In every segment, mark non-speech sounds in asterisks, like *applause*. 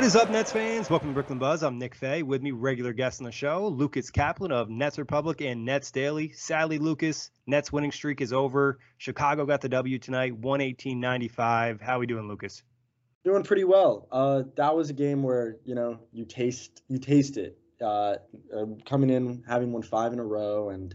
What is up, Nets fans? Welcome to Brooklyn Buzz. I'm Nick Fay. With me, regular guest on the show, Lucas Kaplan of Nets Republic and Nets Daily. Sadly, Lucas, Nets winning streak is over. Chicago got the W tonight, 118-95. How are we doing, Lucas? Doing pretty well. Uh, that was a game where you know you taste you taste it. Uh, uh, coming in having won five in a row, and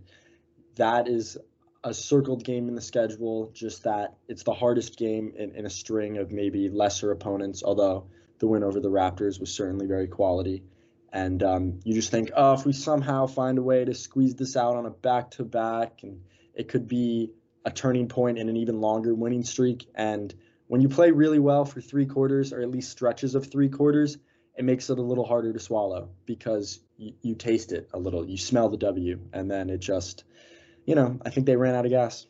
that is a circled game in the schedule. Just that it's the hardest game in, in a string of maybe lesser opponents. Although the win over the Raptors was certainly very quality. And um, you just think, oh, if we somehow find a way to squeeze this out on a back to back, and it could be a turning point in an even longer winning streak. And when you play really well for three quarters, or at least stretches of three quarters, it makes it a little harder to swallow because you, you taste it a little. You smell the W, and then it just, you know, I think they ran out of gas.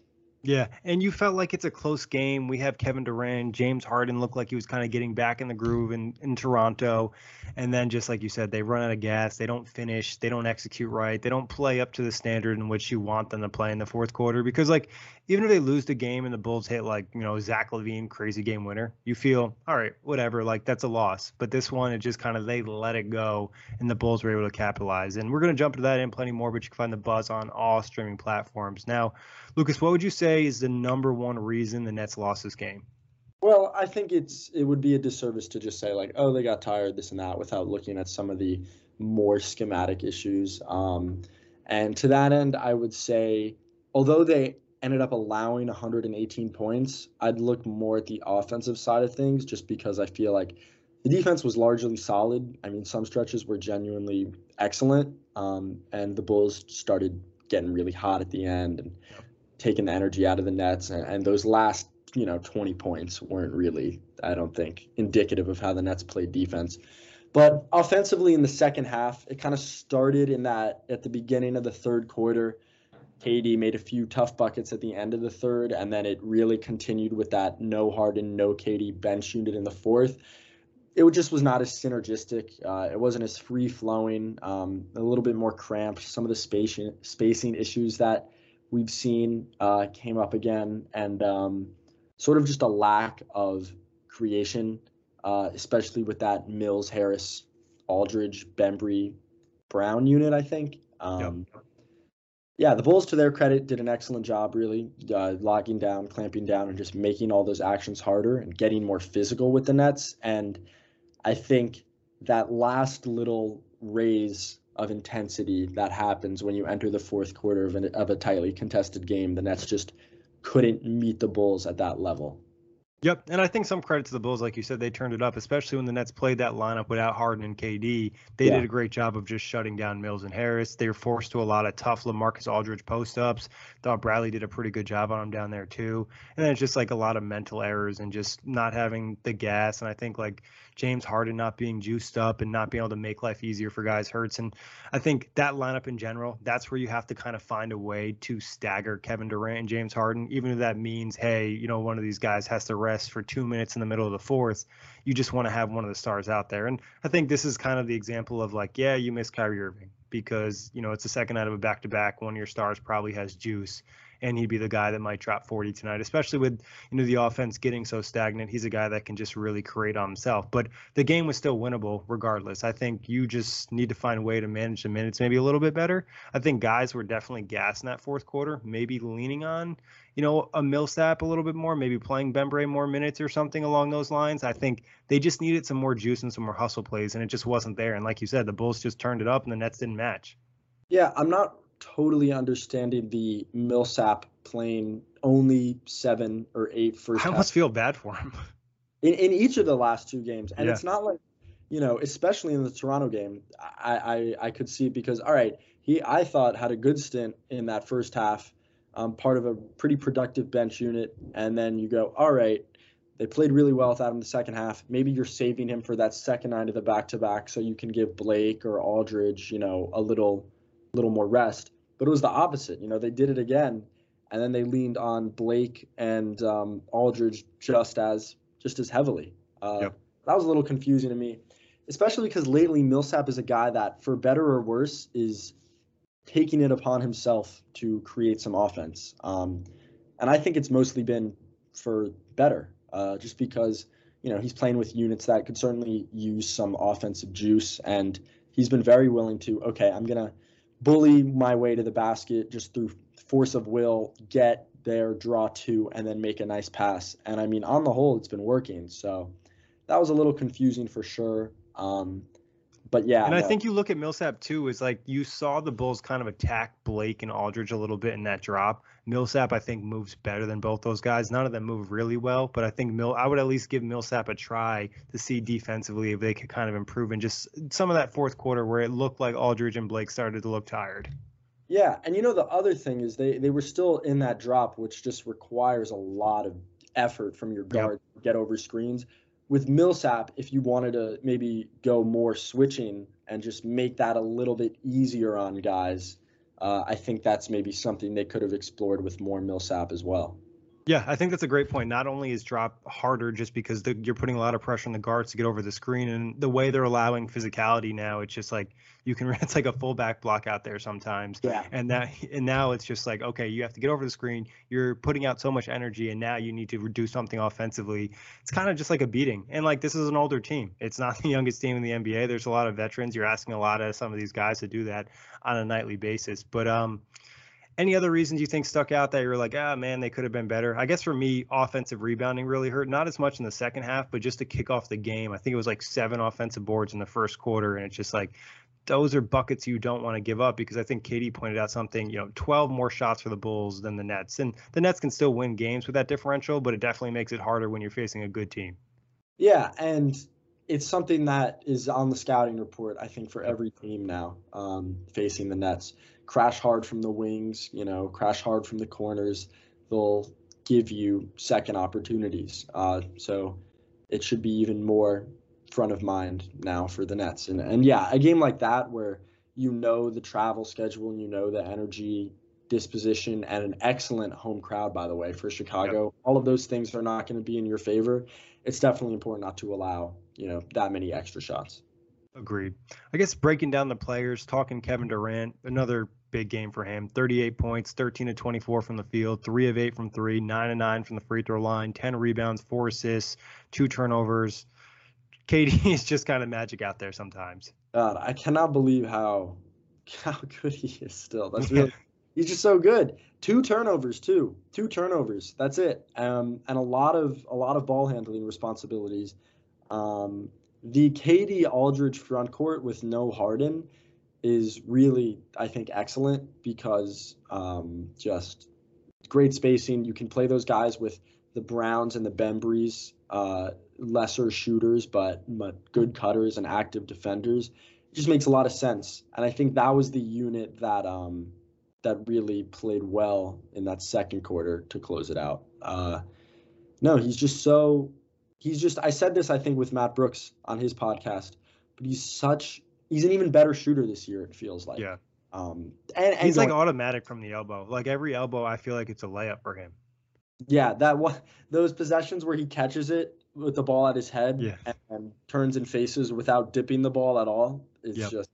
Yeah, and you felt like it's a close game. We have Kevin Durant, James Harden looked like he was kind of getting back in the groove in, in Toronto. And then just like you said, they run out of gas, they don't finish, they don't execute right, they don't play up to the standard in which you want them to play in the fourth quarter. Because like even if they lose the game and the Bulls hit like, you know, Zach LaVine crazy game winner, you feel, all right, whatever, like that's a loss. But this one it just kind of they let it go and the Bulls were able to capitalize. And we're gonna jump to that and plenty more, but you can find the buzz on all streaming platforms. Now, Lucas, what would you say is the number one reason the Nets lost this game? Well, I think it's it would be a disservice to just say like, oh, they got tired, this and that, without looking at some of the more schematic issues. Um, and to that end, I would say, although they ended up allowing 118 points, I'd look more at the offensive side of things, just because I feel like the defense was largely solid. I mean, some stretches were genuinely excellent, um, and the Bulls started getting really hot at the end and taking the energy out of the Nets, and, and those last you know 20 points weren't really, I don't think, indicative of how the Nets played defense. But offensively in the second half, it kind of started in that at the beginning of the third quarter. KD made a few tough buckets at the end of the third, and then it really continued with that no Harden, no KD bench unit in the fourth. It just was not as synergistic. Uh, it wasn't as free flowing, um, a little bit more cramped. Some of the spacing spacing issues that we've seen uh, came up again, and um, sort of just a lack of creation, uh, especially with that Mills, Harris, Aldridge, Bembry, Brown unit. I think. Um, yep. Yeah, the Bulls, to their credit, did an excellent job, really uh, locking down, clamping down, and just making all those actions harder and getting more physical with the Nets. And I think that last little raise of intensity that happens when you enter the fourth quarter of, an, of a tightly contested game. The Nets just couldn't meet the Bulls at that level. Yep, and I think some credit to the Bulls, like you said, they turned it up, especially when the Nets played that lineup without Harden and KD. They yeah. did a great job of just shutting down Mills and Harris. They were forced to a lot of tough LaMarcus Aldridge post ups. Thought Bradley did a pretty good job on him down there too. And then it's just like a lot of mental errors and just not having the gas. And I think like James Harden not being juiced up and not being able to make life easier for guys hurts. And I think that lineup in general, that's where you have to kind of find a way to stagger Kevin Durant and James Harden, even if that means, hey, you know, one of these guys has to rest for two minutes in the middle of the fourth. You just want to have one of the stars out there. And I think this is kind of the example of like, yeah, you miss Kyrie Irving because, you know, it's the second out of a back to back. One of your stars probably has juice and he'd be the guy that might drop 40 tonight, especially with you know the offense getting so stagnant. He's a guy that can just really create on himself. But the game was still winnable regardless. I think you just need to find a way to manage the minutes maybe a little bit better. I think guys were definitely gas in that fourth quarter, maybe leaning on you know a Millsap a little bit more, maybe playing Bembry more minutes or something along those lines. I think they just needed some more juice and some more hustle plays, and it just wasn't there. And like you said, the Bulls just turned it up, and the Nets didn't match. Yeah, I'm not totally understanding the Millsap playing only seven or eight first. I almost feel bad for him. *laughs* In, in each of the last two games, and yeah. it's not like, you know, especially in the Toronto game, I, I I could see because all right, he I thought had a good stint in that first half, um, part of a pretty productive bench unit, and then you go all right. They played really well without him the second half. Maybe you're saving him for that second night of the back to back so you can give Blake or Aldridge, you know, a little little more rest. But it was the opposite. You know, they did it again, and then they leaned on Blake and um, Aldridge just as just as heavily. Uh, yep. That was a little confusing to me, especially because lately Millsap is a guy that, for better or worse, is taking it upon himself to create some offense. Um, and I think it's mostly been for better, uh, just because you know he's playing with units that could certainly use some offensive juice, and he's been very willing to. Okay, I'm gonna bully my way to the basket just through force of will, get there, draw two, and then make a nice pass. And I mean, on the whole, it's been working. So that was a little confusing for sure. Um, but yeah. And no. I think you look at Millsap too, is like you saw the Bulls kind of attack Blake and Aldridge a little bit in that drop. Millsap, I think, moves better than both those guys. None of them move really well, but I think Mill I would at least give Millsap a try to see defensively if they could kind of improve in just some of that fourth quarter where it looked like Aldridge and Blake started to look tired. Yeah, and you know the other thing is they they were still in that drop, which just requires a lot of effort from your guard yep. to get over screens with Millsap, if you wanted to maybe go more switching and just make that a little bit easier on guys, uh, I think that's maybe something they could have explored with more Millsap as well. Yeah, I think that's a great point. Not only is drop harder just because the, you're putting a lot of pressure on the guards to get over the screen, and the way they're allowing physicality now, it's just like you can *laughs* it's like a fullback block out there sometimes. Yeah. And that and now it's just like okay, you have to get over the screen. You're putting out so much energy, and now you need to do something offensively. It's kind of just like a beating. And like this is an older team. It's not *laughs* the youngest team in the NBA. There's a lot of veterans. You're asking a lot of some of these guys to do that on a nightly basis. But um any other reasons you think stuck out that you're like, ah, man, they could have been better? I guess for me, offensive rebounding really hurt. Not as much in the second half, but just to kick off the game. I think it was like seven offensive boards in the first quarter, and it's just like those are buckets you don't want to give up because I think Katie pointed out something, you know, 12 more shots for the Bulls than the Nets. And the Nets can still win games with that differential, but it definitely makes it harder when you're facing a good team. Yeah, and it's something that is on the scouting report, I think, for every team now um, facing the Nets crash hard from the wings, you know, crash hard from the corners. They'll give you second opportunities. Uh, so it should be even more front of mind now for the Nets. And and yeah, a game like that where you know the travel schedule and you know the energy disposition and an excellent home crowd by the way for Chicago. Yep. All of those things are not going to be in your favor. It's definitely important not to allow, you know, that many extra shots. Agreed. I guess breaking down the players, talking Kevin Durant, another big game for him. 38 points, 13 to 24 from the field, 3 of 8 from 3, 9 of 9 from the free throw line, 10 rebounds, 4 assists, 2 turnovers. KD *laughs* is just kind of magic out there sometimes. God, I cannot believe how *laughs* how good he is still. That's really *laughs* he's just so good. Two turnovers too. Two turnovers. That's it. Um, and a lot of a lot of ball handling responsibilities. Um, the KD Aldridge front court with no Harden is really, I think, excellent because um, just great spacing. You can play those guys with the Browns and the Bembrys, uh, lesser shooters but but good cutters and active defenders. It just makes a lot of sense, and I think that was the unit that um, that really played well in that second quarter to close it out. Uh, no, he's just so he's just I said this I think with Matt Brooks on his podcast, but he's such he's an even better shooter this year. It feels like. Yeah. Um, and, and he's going, like automatic from the elbow. Like every elbow, I feel like it's a layup for him. Yeah, that one, those possessions where he catches it with the ball at his head yeah. and, and, turns and faces without dipping the ball at all. It's yep. just,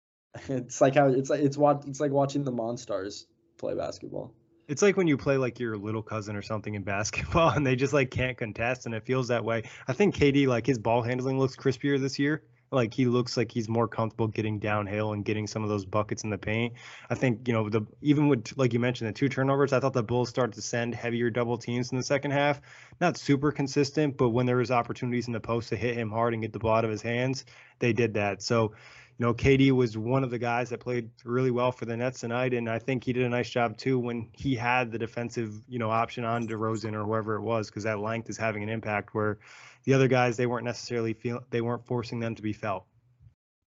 *laughs* it's like how it's like it's what it's like watching the Monstars play basketball. It's like when you play like your little cousin or something in *laughs* basketball and they just like can't contest and it feels that way. I think KD like his ball handling looks crispier this year. Like he looks like he's more comfortable getting downhill and getting some of those buckets in the paint. I think you know the even with like you mentioned the two turnovers. I thought the Bulls started to send heavier double teams in the second half. Not super consistent, but when there was opportunities in the post to hit him hard and get the ball out of his hands, they did that. So you know, KD was one of the guys that played really well for the Nets tonight, and I think he did a nice job too when he had the defensive, you know, option on DeRozan or whoever it was, because that length is having an impact where the other guys they weren't necessarily feel they weren't forcing them to be felt.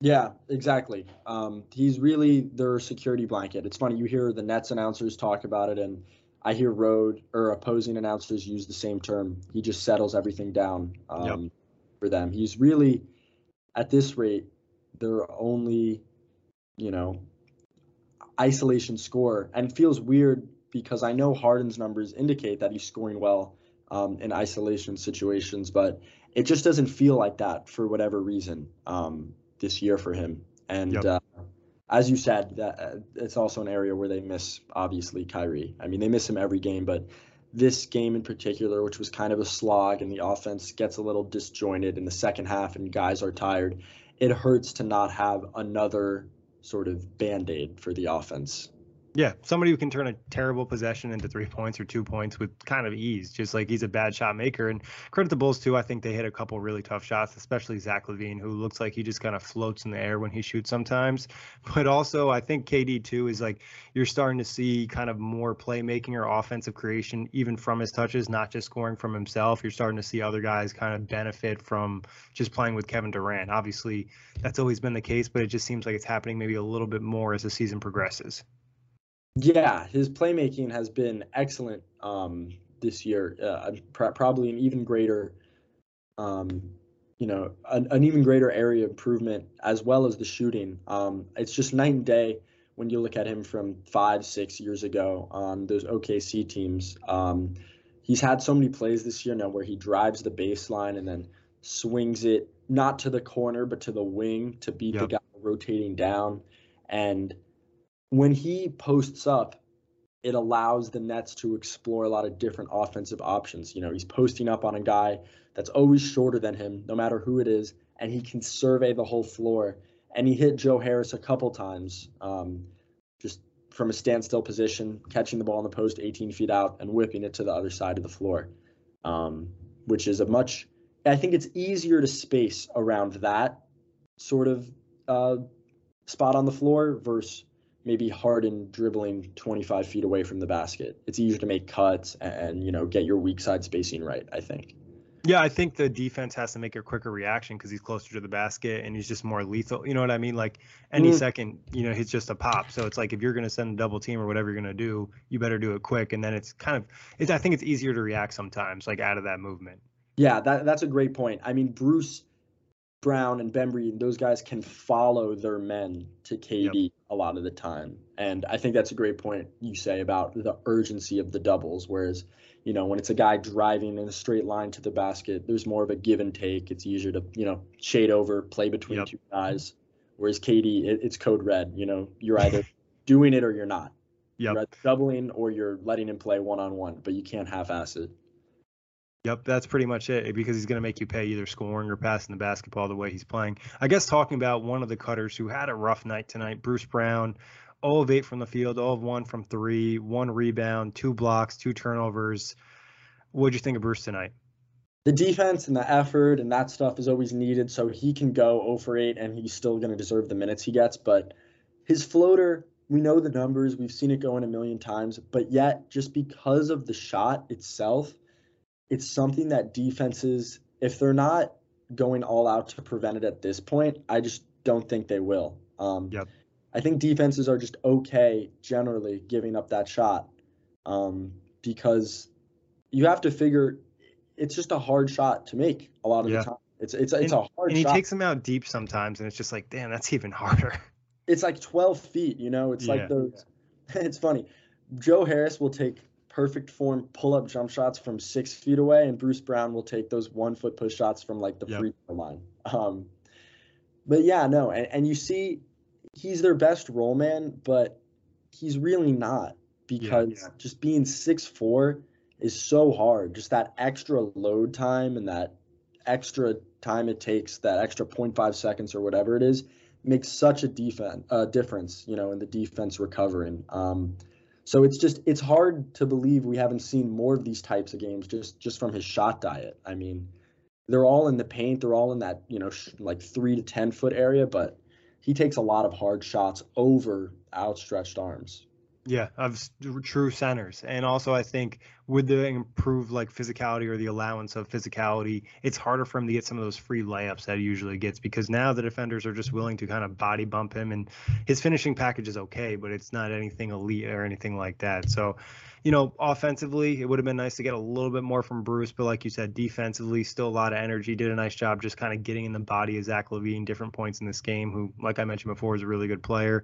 Yeah, exactly. Um, he's really their security blanket. It's funny you hear the Nets announcers talk about it, and I hear road or opposing announcers use the same term. He just settles everything down um, yep. for them. He's really at this rate their only, you know, isolation score, and feels weird because I know Harden's numbers indicate that he's scoring well um, in isolation situations, but it just doesn't feel like that for whatever reason um, this year for him. And yep. uh, as you said, that uh, it's also an area where they miss obviously Kyrie. I mean, they miss him every game, but this game in particular, which was kind of a slog, and the offense gets a little disjointed in the second half, and guys are tired. It hurts to not have another sort of band aid for the offense. Yeah, somebody who can turn a terrible possession into three points or two points with kind of ease, just like he's a bad shot maker. And credit the Bulls too. I think they hit a couple really tough shots, especially Zach LaVine, who looks like he just kind of floats in the air when he shoots sometimes. *laughs* But also, I think KD too is like you're starting to see kind of more playmaking or offensive creation even from his touches, not just scoring from himself. You're starting to see other guys kind of benefit from just playing with Kevin Durant. Obviously, that's always been the case, but it just seems like it's happening maybe a little bit more as the season progresses. Yeah, his playmaking has been excellent um, this year. Uh, pr- probably an even greater, um, you know, an, an, even greater area improvement as well as the shooting. Um, it's just night and day when you look at him from five, six years ago on those OKC teams. Um, he's had so many plays this year now where he drives the baseline and then swings it not to the corner but to the wing to beat yep. the guy rotating down and when he posts up, it allows the Nets to explore a lot of different offensive options. You know, he's posting up on a guy that's always shorter than him, no matter who it is, and he can survey the whole floor. And he hit Joe Harris a couple times, um, just from a standstill position, catching the ball in the post 18 feet out and whipping it to the other side of the floor, um, which is a much, I think it's easier to space around that sort of uh, spot on the floor versus maybe Harden dribbling 25 feet away from the basket. It's easier to make cuts and, you know get your weak side spacing right. I think. Yeah, I think the defense has to make a quicker reaction because he's closer to the basket and he's just more lethal. You know what I mean? Like any mm second, you know, he's just a pop. So it's like if you're going to send a double team or whatever you're going to do, you better do it quick. And then it's kind of, it's, I think it's easier to react sometimes, like out of that movement. Yeah, that, that's a great point. I mean, Bruce Brown and Bembry those guys can follow their men to KD yep. A lot of the time. And I think that's a great point you say about the urgency of the doubles. Whereas, you know, when it's a guy driving in a straight line to the basket, there's more of a give and take. It's easier to, you know, shade over, play between yep. two guys. Whereas KD, it, it's code red. You know, you're either *laughs* doing it or you're not. Yep. You're doubling or you're letting him play one on one, but you can't half ass it. Yep, that's pretty much it because he's going to make you pay either scoring or passing the basketball the way he's playing. I guess talking about one of the cutters who had a rough night tonight, Bruce Brown, all of eight from the field, all of one from three, one rebound, two blocks, two turnovers. What'd you think of Bruce tonight? The defense and the effort and that stuff is always needed, so he can go 0 for 8 and he's still going to deserve the minutes he gets. But his floater, we know the numbers, we've seen it go in a million times, but yet just because of the shot itself, it's something that defenses, if they're not going all out to prevent it at this point, I just don't think they will. Um, yep. I think defenses are just okay generally giving up that shot um, because you have to figure it's just a hard shot to make a lot of yeah. the time. It's it's it's and, a hard. Shot. And he shot. takes them out deep sometimes, and it's just like, damn, that's even harder. It's like 12 feet, you know. It's yeah. like those. *laughs* It's funny. Joe Harris will take perfect form pull up jump shots from six feet away, and Bruce Brown will take those one foot push shots from like the yep. free throw line. Um, but yeah, no, and, and you see, he's their best role man, but he's really not because yeah, yeah. just being six four is so hard. Just that extra load time and that extra time it takes, that extra 0.5 seconds or whatever it is, makes such a defense uh, difference, you know, in the defense recovering. Um, so it's just it's hard to believe we haven't seen more of these types of games just just from his shot diet. I mean, they're all in the paint, they're all in that you know sh- like three to ten foot area, but he takes a lot of hard shots over outstretched arms. Yeah, of true centers. And also I think with the improved like physicality or the allowance of physicality, it's harder for him to get some of those free layups that he usually gets because now the defenders are just willing to kind of body bump him and his finishing package is okay, but it's not anything elite or anything like that. So, you know, offensively, it would have been nice to get a little bit more from Bruce, but like you said, defensively, still a lot of energy. Did a nice job just kind of getting in the body of Zach LaVine, different points in this game, who, like I mentioned before, is a really good player.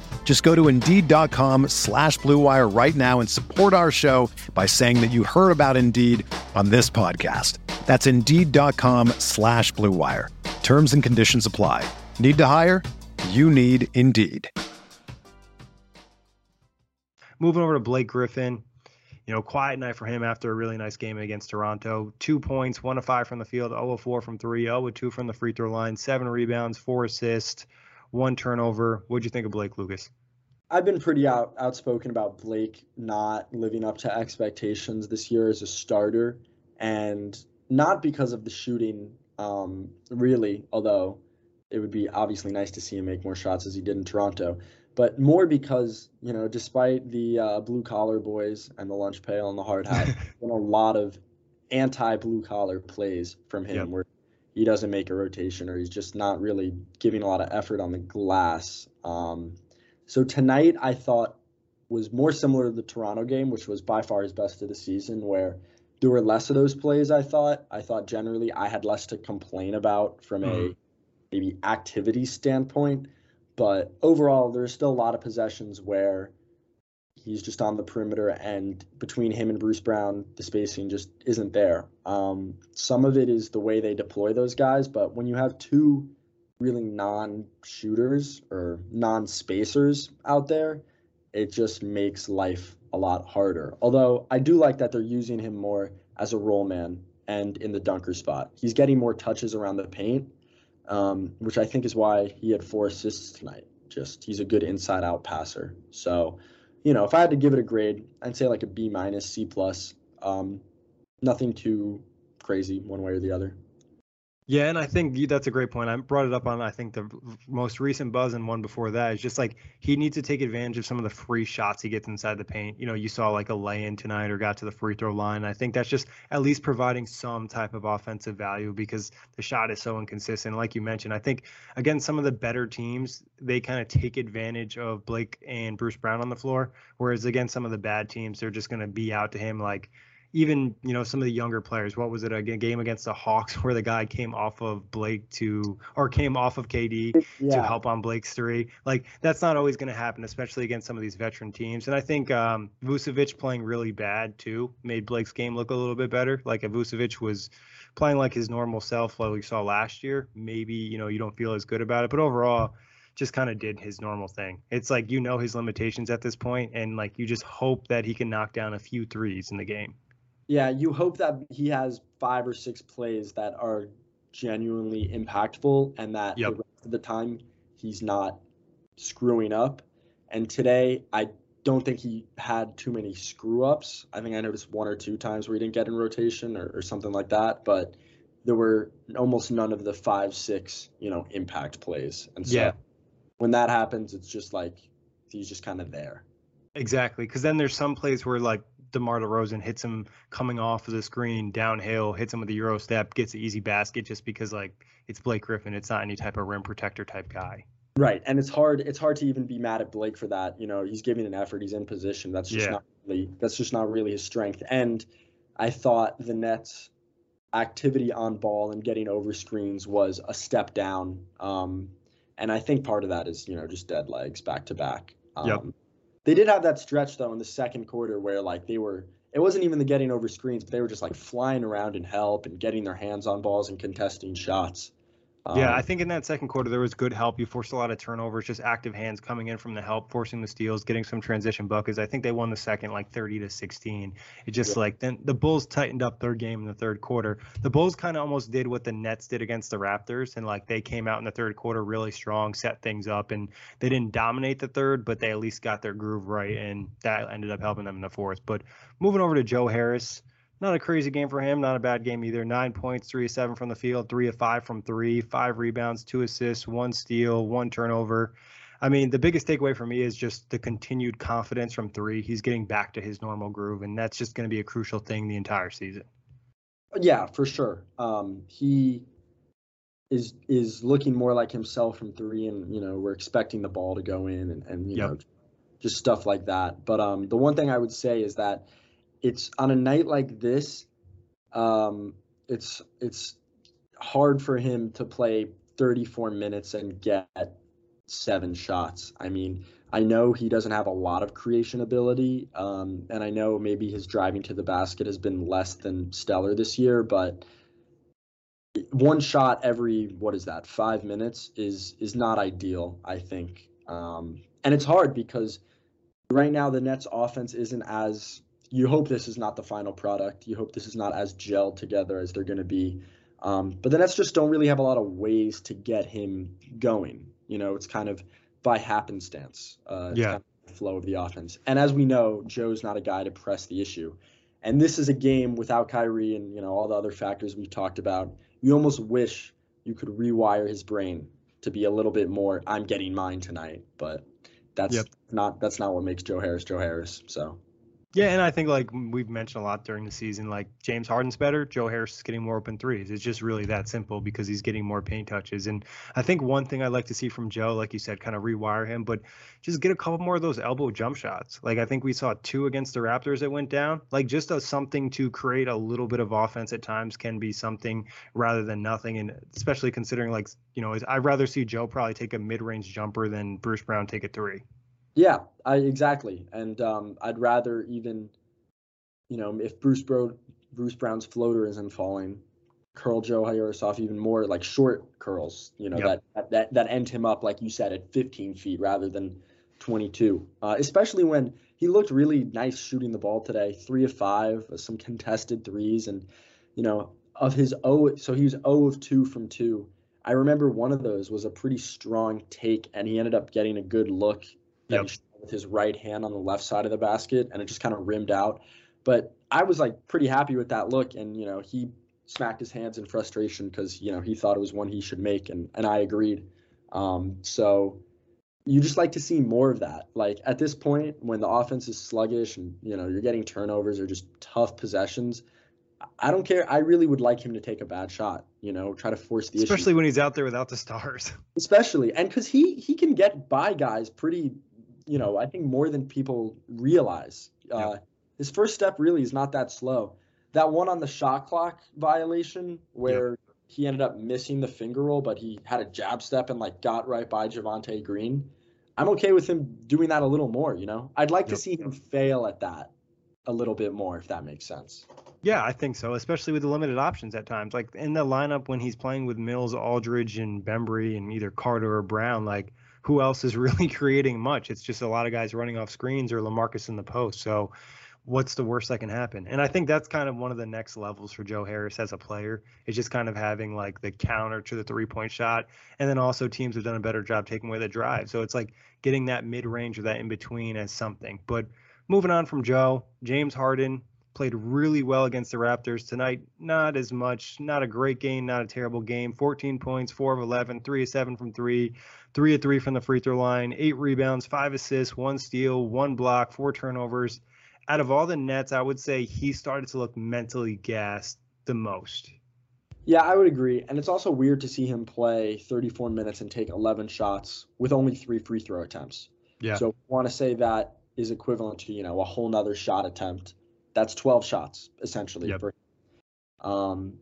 Just go to Indeed.com slash BlueWire right now and support our show by saying that you heard about Indeed on this podcast. That's Indeed.com slash BlueWire. Terms and conditions apply. Need to hire? You need Indeed. Moving over to Blake Griffin. You know, quiet night for him after a really nice game against Toronto. Two points, one of five from the field, 0 4 from three, 0 2 from the free throw line, seven rebounds, four assists one turnover. What'd you think of Blake Lucas? I've been pretty out, outspoken about Blake not living up to expectations this year as a starter, and not because of the shooting, um, really, although it would be obviously nice to see him make more shots as he did in Toronto, but more because, you know, despite the uh, blue collar boys and the lunch pail and the hard hat, *laughs* been a lot of anti blue collar plays from him yep. where he doesn't make a rotation or he's just not really giving a lot of effort on the glass. Um, so tonight I thought was more similar to the Toronto game, which was by far his best of the season, where there were less of those plays. I thought. I thought generally I had less to complain about from mm-hmm. a maybe activity standpoint, but overall there's still a lot of possessions where he's just on the perimeter, and between him and Bruce Brown, the spacing just isn't there. Um, some of it is the way they deploy those guys, but when you have two really non-shooters or non-spacers out there, it just makes life a lot harder. Although I do like that they're using him more as a roll man and in the dunker spot. He's getting more touches around the paint, um, which I think is why he had four assists tonight. Just he's a good inside out passer. So you know, if I had to give it a grade, I'd say like a B minus, C plus. Um, nothing too crazy one way or the other. Yeah, and I think that's a great point. I brought it up on I think the most recent buzz and one before that is just like he needs to take advantage of some of the free shots he gets inside the paint. You know, you saw like a lay-in tonight or got to the free throw line. I think that's just at least providing some type of offensive value because the shot is so inconsistent. Like you mentioned, I think again some of the better teams they kind of take advantage of Blake and Bruce Brown on the floor, whereas again some of the bad teams they're just going to be out to him like even you know some of the younger players. What was it a game against the Hawks where the guy came off of Blake to or came off of KD yeah. to help on Blake's three? Like that's not always going to happen, especially against some of these veteran teams. And I think um, Vucevic playing really bad too made Blake's game look a little bit better. Like if Vucevic was playing like his normal self, like we saw last year, maybe you know you don't feel as good about it. But overall just kind of did his normal thing. It's like you know his limitations at this point, and like you just hope that he can knock down a few threes in the game. Yeah, you hope that he has five or six plays that are genuinely impactful and that yep. the rest of the time he's not screwing up. And today, I don't think he had too many screw ups. I think I noticed one or two times where he didn't get in rotation or, or something like that. But there were almost none of the five, six, you know, impact plays. And so yeah. when that happens, it's just like he's just kind of there. Exactly. Because then there's some plays where like DeMar DeRozan hits him coming off of the screen downhill, hits him with a Euro step, gets an easy basket just because like it's Blake Griffin. It's not any type of rim protector type guy. Right, and it's hard. It's hard to even be mad at Blake for that. You know, he's giving an effort. He's in position. That's just yeah. not really. That's just not really his strength. And I thought the Nets' activity on ball and getting over screens was a step down. Um, and I think part of that is you know just dead legs back to back. Um, yep. They did have that stretch though in the second quarter where like they were it wasn't even the getting over screens, but they were just like flying around and help and getting their hands on balls and contesting shots. Um, yeah, I think in that second quarter there was good help. You forced a lot of turnovers, just active hands coming in from the help, forcing the steals, getting some transition buckets. I think they won the second like 30 to 16. It just yeah. like then the Bulls tightened up their game in the third quarter. The Bulls kind of almost did what the Nets did against the Raptors, and like they came out in the third quarter really strong, set things up, and they didn't dominate the third, but they at least got their groove right, and that ended up helping them in the fourth. But moving over to Joe Harris not a crazy game for him. Not a bad game either. Nine points, three of seven from the field, three of five from three, five rebounds, two assists, one steal, one turnover. I mean, the biggest takeaway for me is just the continued confidence from three. He's getting back to his normal groove, and that's just going to be a crucial thing the entire season. Yeah, for sure. Um, he is is looking more like himself from three, and you know we're expecting the ball to go in, and, and you yep. know just stuff like that. But um, the one thing I would say is that it's on a night like this, um, it's it's hard for him to play 34 minutes and get seven shots. I mean, I know he doesn't have a lot of creation ability, um, and I know maybe his driving to the basket has been less than stellar this year, but one shot every what is that five minutes is is not ideal. I think, um, and it's hard because right now the Nets offense isn't as you hope this is not the final product. You hope this is not as gelled together as they're going to be. Um, but the Nets just don't really have a lot of ways to get him going. You know, it's kind of by happenstance. Uh, yeah. Kind of flow of the offense. And as we know, Joe's not a guy to press the issue. And this is a game without Kyrie and you know all the other factors we've talked about. You almost wish you could rewire his brain to be a little bit more. I'm getting mine tonight, but that's yep. not that's not what makes Joe Harris Joe Harris. So. Yeah, and I think like we've mentioned a lot during the season, like James Harden's better, Joe Harris is getting more open threes. It's just really that simple because he's getting more paint touches. And I think one thing I'd like to see from Joe, like you said, kind of rewire him, but just get a couple more of those elbow jump shots. Like I think we saw two against the Raptors that went down. Like just a something to create a little bit of offense at times can be something rather than nothing. And especially considering like you know, I'd rather see Joe probably take a mid-range jumper than Bruce Brown take a three. Yeah, I exactly. And um, I'd rather even, you know, if Bruce Bro, Bruce Brown's floater isn't falling, curl Joe Harris off even more like short curls, you know, yep. that, that that end him up like you said at 15 feet rather than 22. Uh, especially when he looked really nice shooting the ball today, three of five, uh, some contested threes, and you know, of his O, so he was O of two from two. I remember one of those was a pretty strong take, and he ended up getting a good look yep. with his right hand on the left side of the basket, and it just kind of rimmed out. But I was like pretty happy with that look, and you know he smacked his hands in frustration because you know he thought it was one he should make, and and I agreed. Um, so you just like to see more of that. Like at this point, when the offense is sluggish and you know you're getting turnovers or just tough possessions, I don't care. I really would like him to take a bad shot. You know, try to force the especially issue. when he's out there without the stars. *laughs* Especially, and because he he can get by guys pretty you know, I think more than people realize. Uh, His first step really is not that slow. that one on the shot clock violation where he ended up missing the finger roll, but he had a jab step and like got right by Javonte Green. I'm okay with him doing that a little more, you know? I'd like to see him fail at that a little bit more, if that makes sense. Yeah, I think so, especially with the limited options at times. Like in the lineup when he's playing with Mills, Aldridge, and Bembry, and either Carter or Brown, like who else is *laughs* really creating much? It's just a lot of guys running off screens or LaMarcus in the post. So what's the worst that can happen? And I think that's kind of one of the next levels for Joe Harris as a player. Is just kind of having like the counter to the three point shot, and then also teams have done a better job taking away the drive. So it's like getting that mid range or that in between as something. But moving on from Joe, James Harden played really well against the Raptors tonight. Not as much, not a great game, not a terrible game. 14 points, 4 of 11, 3 of 7 from 3, 3 of 3 from the free throw line, 8 rebounds, 5 assists, 1 steal, 1 block, 4 turnovers out of all the Nets, I would say he started to look mentally gassed the most. Yeah, I would agree. And it's also weird to see him play 34 minutes and take 11 shots with only three free throw attempts. Yeah. So I want to say that is equivalent to, you know, a whole nother shot attempt. That's 12 shots, essentially. Yep. For, um,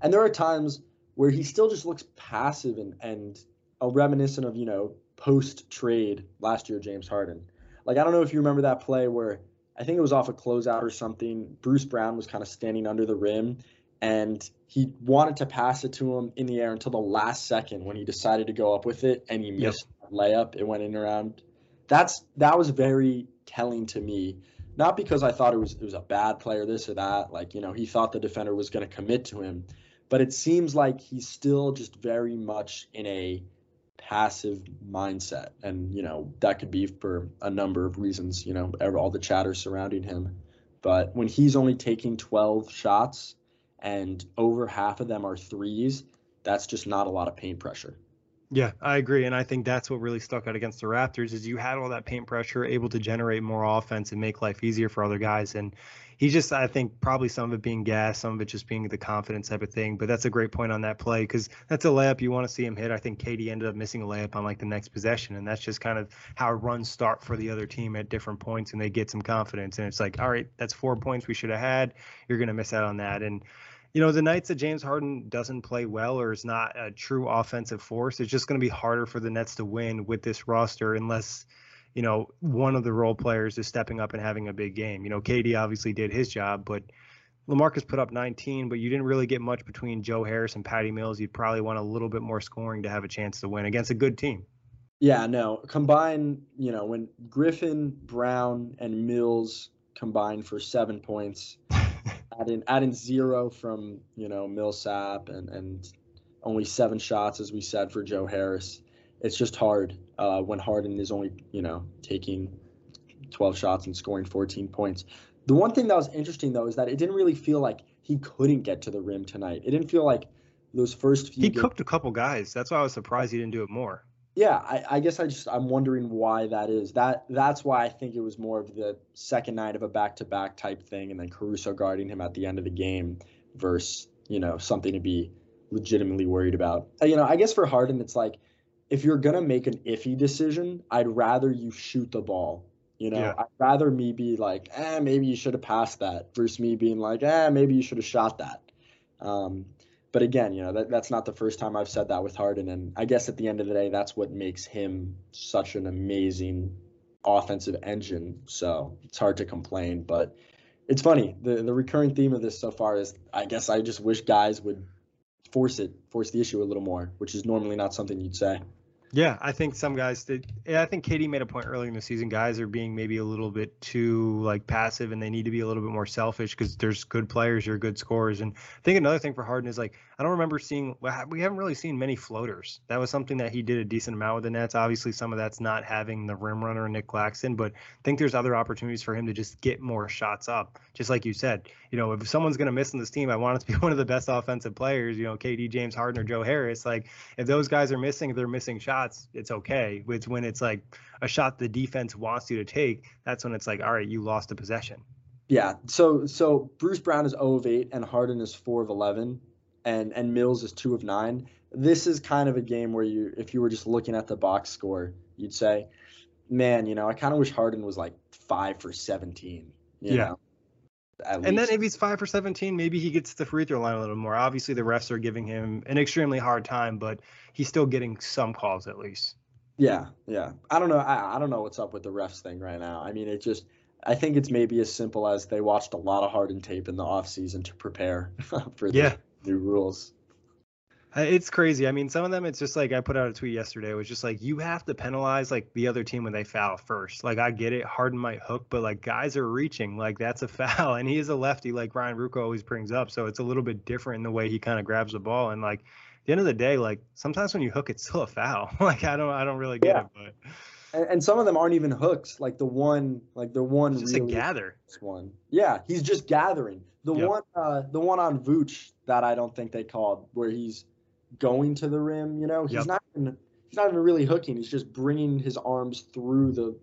and there are times where he still just looks passive and, and a reminiscent of, you know, post trade last year, James Harden. Like, I don't know if you remember that play where I think it was off a closeout or something. Bruce Brown was kind of standing under the rim and he wanted to pass it to him in the air until the last second when he decided to go up with it and he missed yep. layup. It went in around. That's that was very telling to me. Not because I thought it was it was a bad player, this or that. Like, you know, he thought the defender was going to commit to him. But it seems like he's still just very much in a passive mindset and you know that could be for a number of reasons you know all the chatter surrounding him but when he's only taking 12 shots and over half of them are threes that's just not a lot of paint pressure yeah, I agree, and I think that's what really stuck out against the Raptors is you had all that paint pressure, able to generate more offense and make life easier for other guys. And he just, I think, probably some of it being gas, some of it just being the confidence type of thing. But that's a great point on that play because that's a layup you want to see him hit. I think KD ended up missing a layup on like the next possession, and that's just kind of how runs start for the other team at different points, and they get some confidence. And it's like, all right, that's four points we should have had. You're going to miss out on that, and you know, the nights that James Harden doesn't play well or is not a true offensive force, it's just going to be harder for the Nets to win with this roster unless, you know, one of the role players is stepping up and having a big game. You know, KD obviously did his job, but LaMarcus put up 19, but you didn't really get much between Joe Harris and Patty Mills. You'd probably want a little bit more scoring to have a chance to win against a good team. Yeah, no. Combine, you know, when Griffin, Brown, and Mills combine for seven points, adding adding zero from you know Millsap and and only seven shots as we said for Joe Harris. It's just hard uh, when Harden is only you know taking 12 shots and scoring 14 points. The one thing that was interesting though is that it didn't really feel like he couldn't get to the rim tonight. It didn't feel like those first few. He games- cooked a couple guys. That's why I was surprised he didn't do it more yeah, I, I, guess I just I'm wondering why that is. That that's why I think it was more of the second night of a back to back type thing, and then Caruso guarding him at the end of the game, versus you know something to be legitimately worried about. Uh, you know, I guess for Harden, it's like if you're gonna make an iffy decision, I'd rather you shoot the ball. You know, yeah. I'd rather me be like, eh, maybe you should have passed that, versus me being like, eh, maybe you should have shot that. Um, but again, you know, that, that's not the first time I've said that with Harden. And I guess at the end of the day, that's what makes him such an amazing offensive engine. So it's hard to complain. But it's funny. The the recurring theme of this so far is I guess I just wish guys would force it, force the issue a little more, which is normally not something you'd say. Yeah, I think some guys did. I think KD made a point earlier in the season. Guys are being maybe a little bit too like passive, and they need to be a little bit more selfish because there's good players, you're good scorers. And I think another thing for Harden is like I don't remember seeing. We haven't really seen many floaters. That was something that he did a decent amount with the Nets. Obviously, some of that's not having the rim runner Nic Claxton, but I think there's other opportunities for him to just get more shots up. Just like you said, you know, if someone's going to miss in this team, I want it to be *laughs* one of the best offensive players. You know, KD, James Harden, or Joe Harris. Like if those guys are missing, they're missing shots, it's okay. It's when it's like a shot the defense wants you to take. That's when it's like, all right, you lost a possession. Yeah. So so Bruce Brown is 0 of 8 and Harden is 4 of 11 and and Mills is 2 of 9. This is kind of a game where you if you were just looking at the box score, you'd say, man, you know, I kind of wish Harden was like 5 for 17, yeah. Know? And least. then if he's five for 17, maybe he gets the free throw line a little more. Obviously, the refs are giving him an extremely hard time, but he's still getting some calls at least. Yeah, yeah. I don't know. I, I don't know what's up with the refs thing right now. I mean, it just. I think it's maybe as simple as they watched a lot of Harden tape in the off season to prepare *laughs* for the yeah. new rules. It's crazy. I mean, some of them, it's just like I put out a tweet yesterday. It was just like you have to penalize like the other team when they foul first. Like I get it, Harden might hook, but like guys are reaching, like that's a *laughs* foul, and he is a lefty, like Ryan Ruocco always brings up. So it's a little bit different in the way he kind of grabs the ball, and like the end of the day, like sometimes when you hook, it's still a foul. *laughs* like I don't, I don't really get yeah. it, but. And, and, some of them aren't even hooks. Like the one, like the one. It's just really a gather. One, yeah, he's just gathering. The yep. one, uh, the one on Vooch that I don't think they called, where he's going to the rim. You know, he's yep. not even, he's not even really hooking. He's just bringing his arms through the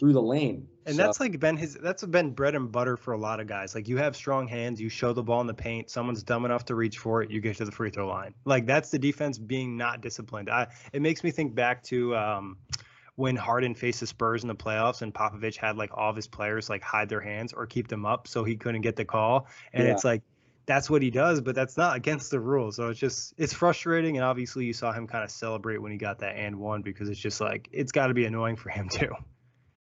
through the lane. And so. that's like been his that's been bread and butter for a lot of guys. Like you have strong hands, you show the ball in the paint, someone's dumb enough to reach for it, you get to the free throw line. Like that's the defense being not disciplined. I it makes me think back to um, when Harden faced the Spurs in the playoffs and Popovich had like all of his players like hide their hands or keep them up so he couldn't get the call. And yeah. it's like that's what he does, but that's not against the rules. So it's just it's frustrating, and obviously you saw him kind of celebrate when he got that and one because it's just like it's got to be annoying for him *laughs* too.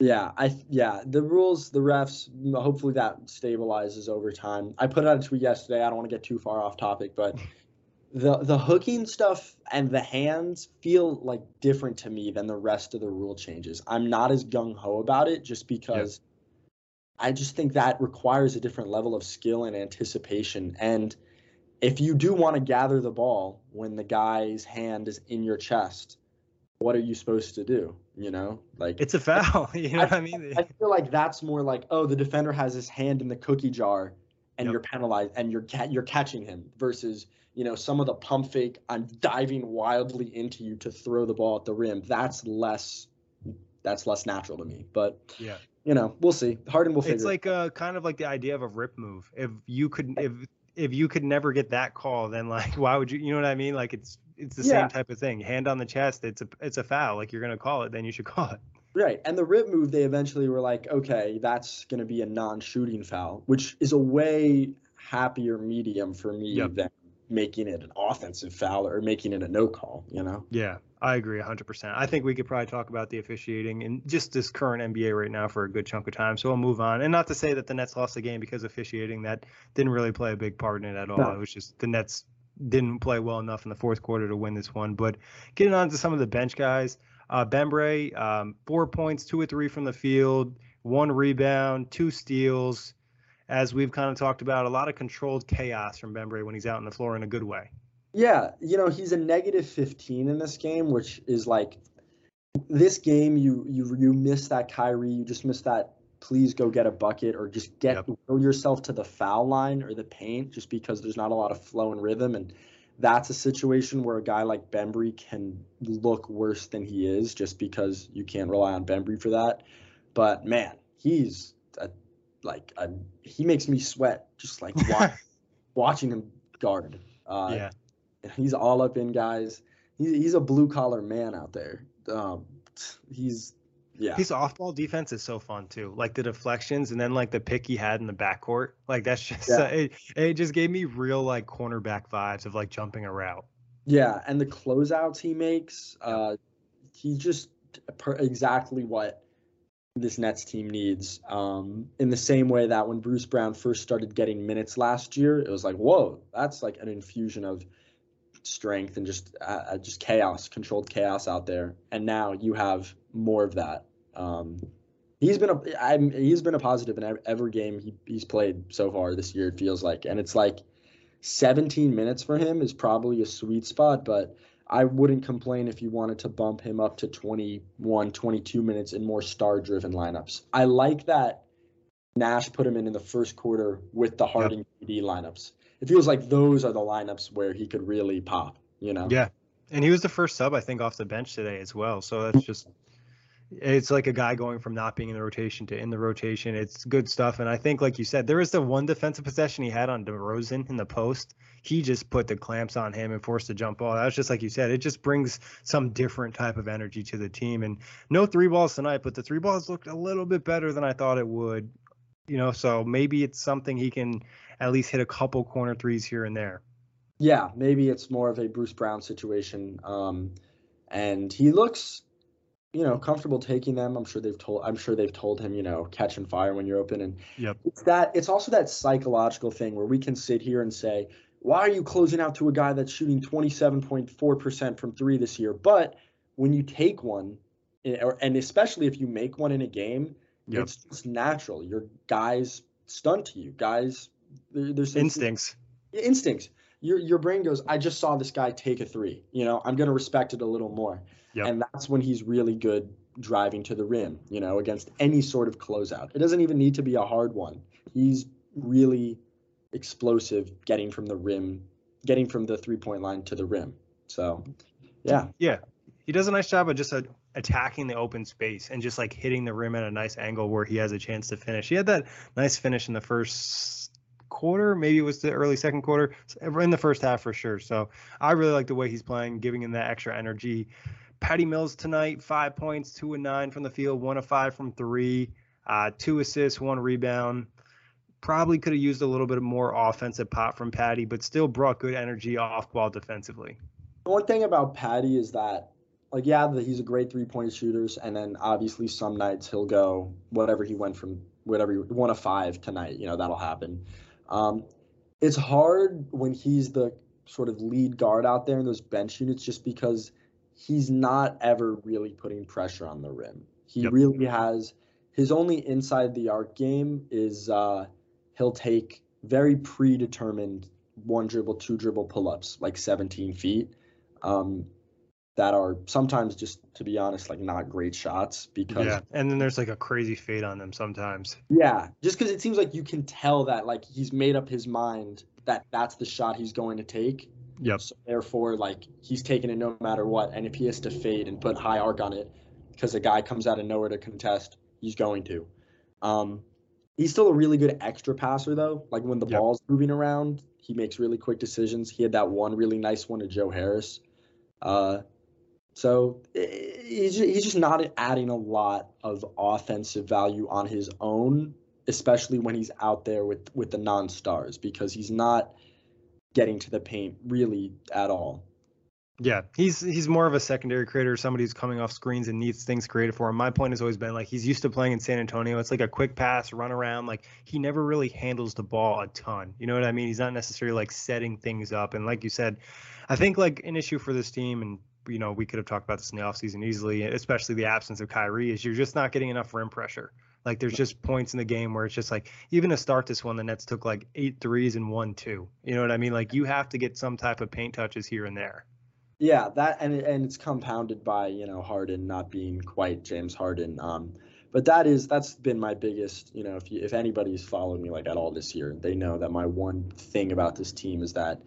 Yeah, I yeah the rules, the refs. Hopefully that stabilizes over time. I put out a tweet yesterday. I don't want to get too far off topic, but *laughs* the the hooking stuff and the hands feel like different to me than the rest of the rule changes. I'm not as gung ho about it just because I just think that requires a different level of skill and anticipation. And if you do want to gather the ball when the guy's hand is in your chest, what are you supposed to do? You know, like it's a foul. *laughs* You know I, what I mean? I feel like that's more like, oh, the defender has his hand in the cookie jar, and yep. you're penalized, and you're ca- you're catching him. Versus, you know, some of the pump fake, I'm diving wildly into you to throw the ball at the rim. That's less. That's less natural to me. But yeah, you know, we'll see. Harden will figure. It's like a, uh, kind of like the idea of a rip move. If you could, if if you could never get that call, then like, *laughs* why would you? You know what I mean? Like it's it's the yeah. same type of thing. Hand on the chest, it's a it's a foul. Like you're gonna call it, then you should *laughs* call it. Right. And the rip move, they eventually were like, okay, that's gonna be a non-shooting foul, which is a way happier medium for me yep. than making it an offensive foul or making it a no call. You know? Yeah. I agree 100%. I think we could probably talk about the officiating in just this current NBA right now for a good chunk of time. So we'll move on. And not to say that the Nets lost the game because officiating that didn't really play a big part in it at all. No. It was just the Nets didn't play well enough in the fourth quarter to win this one. But getting on to some of the bench guys, uh, Bembry, um, four points, two or three from the field, one rebound, two steals. As we've kind of talked about, a lot of controlled chaos from Bembry when he's out on the floor in a good way. Yeah, you know, he's a negative 15 in this game, which is like this game you you you miss that Kyrie, you just miss that please go get a bucket or just get yep. yourself to the foul line or the paint just because there's not a lot of flow and rhythm and that's a situation where a guy like Bembry can look worse than he is just because you can't rely on Bembry for that. But man, he's a, like a, he makes me sweat just like *laughs* watch, watching him guard. Uh, yeah *laughs* he's all up in guys. He's he's a blue collar man out there. Um, he's yeah. His off ball defense is so fun too. Like the deflections and then like the pick he had in the backcourt. Like that's just yeah. uh, *laughs* it, it just gave me real like cornerback vibes of like jumping a route. Yeah, and the closeouts he makes, uh, he just per- exactly what this Nets team needs. Um, in the same way that when Bruce Brown first started getting minutes last year, it was like, whoa, that's like an infusion of strength and just uh, uh, just chaos, controlled chaos out there. And now you have more of that. Um, he's been a I'm, he's been a positive in every game he, he's played so far this year. It feels like, and it's like 17 minutes for him is probably a sweet spot, but. I wouldn't complain if you wanted to bump him up to 21, 22 minutes in more star driven lineups. I like that Nash put him in in the first quarter with the Harden yep. lineups it feels like those are the lineups where he could really pop. You know. Yeah, and he was the first sub I think off the bench today as well. So that's just it's like a guy going from not being in the rotation to in the rotation. It's good stuff. And I think, like you said, there was the one defensive possession he had on DeRozan in the post. He just put the clamps on him and forced a jump ball. That was just like you said. It just brings some different type of energy to the team. And no three balls tonight, but the three balls looked a little bit better than I thought it would You know, so maybe it's something he can at least hit a couple corner threes here and there. Yeah, maybe it's more of a Bruce Brown situation. Um, and he looks, you know, comfortable taking them. I'm sure they've told. I'm sure they've told him, you know, catch and fire when you're open. And yep. it's that. It's also that psychological thing where we can sit here and say, why are you closing out to a guy that's shooting 27.4% from three this year? But when you take one, eh, and especially if you make one in a game, yep. it's just natural. Your guys stunt to you. Guys, there's instincts. Instincts. Your your brain goes, I just saw this guy take a three. You know, I'm gonna respect it a little more. Yep. And that's when he's really good driving to the rim. You know, against any sort of closeout. It doesn't even need to be a hard one. He's really explosive getting from the rim, getting from the three point line to the rim. So, yeah. Yeah. He does a nice job of just uh, attacking the open space and just like hitting the rim at a nice angle where he has a chance to finish. He had that nice finish in the first quarter, maybe it was the early second quarter, in the first half for sure. So I really like the way he's playing, giving him that extra energy. Patty Mills tonight, five points, two and nine from the field, one of five from three, uh, two assists, one rebound probably could have used a little bit more offensive pop from Patty, but still brought good energy off ball defensively. One thing about Patty is that, like, yeah, he's a great three point shooter, and then obviously some nights he'll go whatever he went from whatever one of five tonight. You know that'll happen. Um, it's hard when he's the sort of lead guard out there in those bench units, just because he's not ever really putting pressure on the rim. He yep. really has his only inside the arc game is. Uh, he'll take very predetermined one dribble, two dribble pull ups, like 17 feet, um, that are sometimes just, to be honest, like not great shots because. Yeah. And then there's like a crazy fade on them sometimes. Yeah. Just because it seems like you can tell that like he's made up his mind that that's the shot he's going to take. Yep. So therefore, like he's taking it no matter what. And if he has to fade and put high arc on it because a guy comes out of nowhere to contest, he's going to. Um, He's still a really good extra passer though. Like when the yep. ball's moving around, he makes really quick decisions. He had that one really nice one to Joe Harris. Uh, so eh, he's just not adding a lot of offensive value on his own, especially when he's out there with with the non-stars because he's not getting to the paint really at all. Yeah, he's he's more of a secondary creator, somebody who's coming off screens and needs things created for him. My point has always been like he's used to playing in San Antonio. It's like a quick pass, run around. Like he never really handles the ball a ton. You know what I mean? He's not necessarily like setting things up. And like you said, I think like an issue for this team, and you know we could have talked about this in the offseason easily, especially the absence of Kyrie, is you're just not getting enough rim pressure. Like there's just points in the game where it's just like even to start this one, the Nets took like eight threes and one two. You know what I mean? Like you have to get some type of paint touches here and there. Yeah, that and and it's compounded by you know Harden not being quite James Harden. Um, but that is that's been my biggest. You know, if you, if anybody's followed me like at all this year, they know that my one thing about this team is that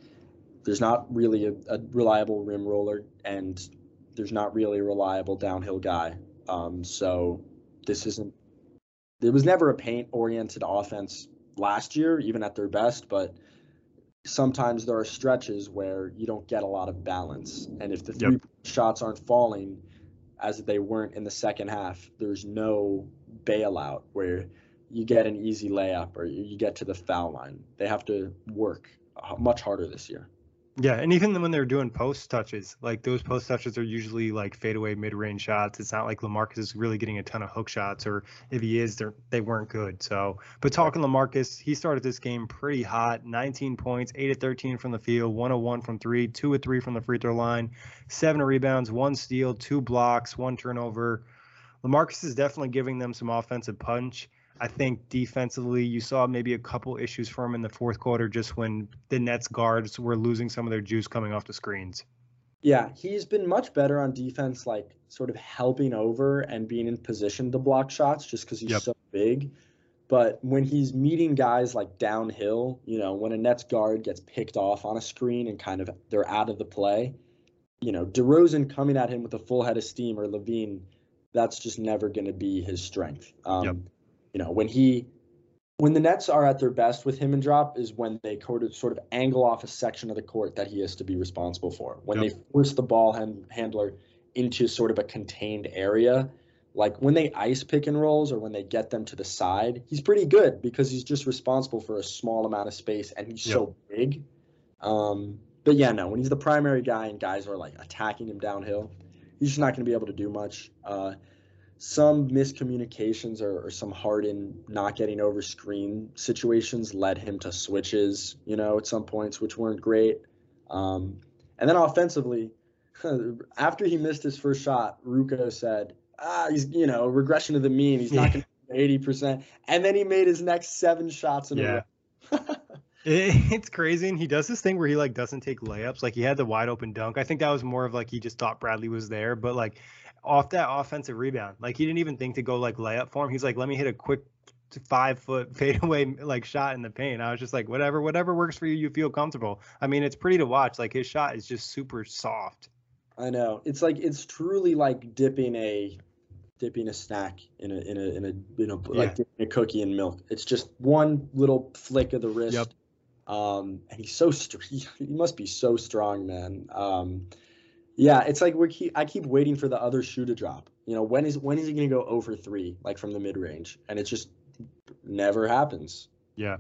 there's not really a, a reliable rim roller and there's not really a reliable downhill guy. Um, so this isn't. There was never a paint oriented offense last year, even at their best, but sometimes there are stretches where you don't get a lot of balance. And if the three yep. shots aren't falling as they weren't in the second half, there's no bailout where you get an easy layup or you get to the foul line. They have to work much harder this year. Yeah, and even when they're doing post touches, like those post touches are usually like fadeaway mid range shots. It's not like LaMarcus is really getting a ton of hook shots, or if he is, they're they weren't good. So, but talking LaMarcus, he started this game pretty hot. 19 points, 8 of 13 from the field, 101 from three, 2 of 3 from the free throw line, seven rebounds, one steal, two blocks, one turnover. LaMarcus is definitely giving them some offensive punch. I think defensively, you saw maybe a couple issues for him in the fourth quarter, just when the Nets guards were losing some of their juice coming off the screens. Yeah, he's been much better on defense, like sort of helping over and being in position to block shots just because he's yep. so big. But when he's meeting guys like downhill, you know, when a Nets guard gets picked off on a screen and kind of they're out of the play, you know, DeRozan coming at him with a full head of steam or LaVine, that's just never going to be his strength. Um, yep you know, when he when the Nets are at their best with him and drop is when they sort of angle off a section of the court that he has to be responsible for. When yep. they force the ball hand, handler into sort of a contained area, like when they ice pick and rolls or when they get them to the side, he's pretty good because he's just responsible for a small amount of space and he's yep. so big. Um, but yeah, no, when he's the primary guy and guys are like attacking him downhill, he's just not going to be able to do much. Uh, some miscommunications or, or, some Harden not getting over screen situations led him to switches, you know, at some points, which weren't great. Um, and then offensively, *laughs* after he missed his first shot, Ruocco said, ah, he's, you know, regression to the mean. He's not going to 80%. And then he made his next seven shots in yeah. a row. *laughs* it's crazy, and he does this thing where he like doesn't take layups. Like he had the wide open dunk. I think that was more of like he just thought Bradley was there, but like off that offensive rebound, like he didn't even think to go like layup for him. He's like, let me hit a quick five foot *laughs* fadeaway like shot in the paint. I was just like, whatever, whatever works for you, you feel comfortable. I mean, it's pretty to watch. Like his shot is just super soft. I know. It's like it's truly like dipping a dipping a snack in a in a in a you know yeah. like dipping a cookie in milk. It's just one little flick of the wrist. Yep. Um, and he's so he, *laughs* he must be so strong, man. Um, yeah, it's like we keep I keep waiting for the other shoe to drop. You know, when is when is he gonna go over three, like from the mid range? And it just never happens. Yeah.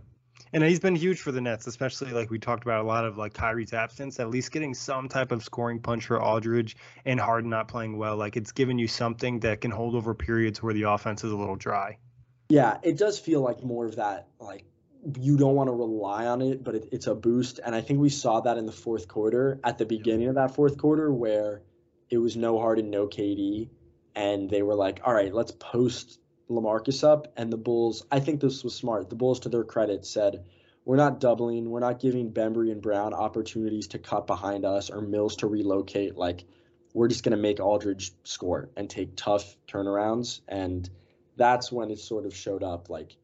And he's been huge for the Nets, especially like we talked about a lot of like Kyrie's absence, at least getting some type of scoring punch for Aldridge and Harden not playing well. Like it's given you something that can hold over periods where the offense is a little dry. Yeah, it does feel like more of that like you don't want to rely on it, but it, it's a boost. And I think we saw that in the fourth quarter, at the beginning of that fourth quarter, where it was no Harden, no KD, and they were like, "All right, let's post LaMarcus up." And the Bulls, I think this was smart. The Bulls, to their credit, said, "We're not doubling. We're not giving Bembry and Brown opportunities to cut behind us or Mills to relocate. Like, we're just going to make Aldridge score and take tough turnarounds." And that's when it sort of showed up, like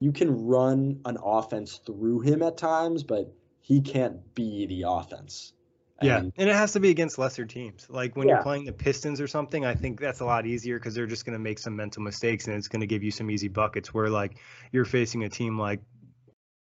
you can run an offense through him at times, but he can't be the offense. Yeah, and, and it has to be against lesser teams. Like when yeah. you're playing the Pistons or something, I think that's a lot easier because they're just going to make some mental mistakes and it's going to give you some easy buckets. Where like you're facing a team like,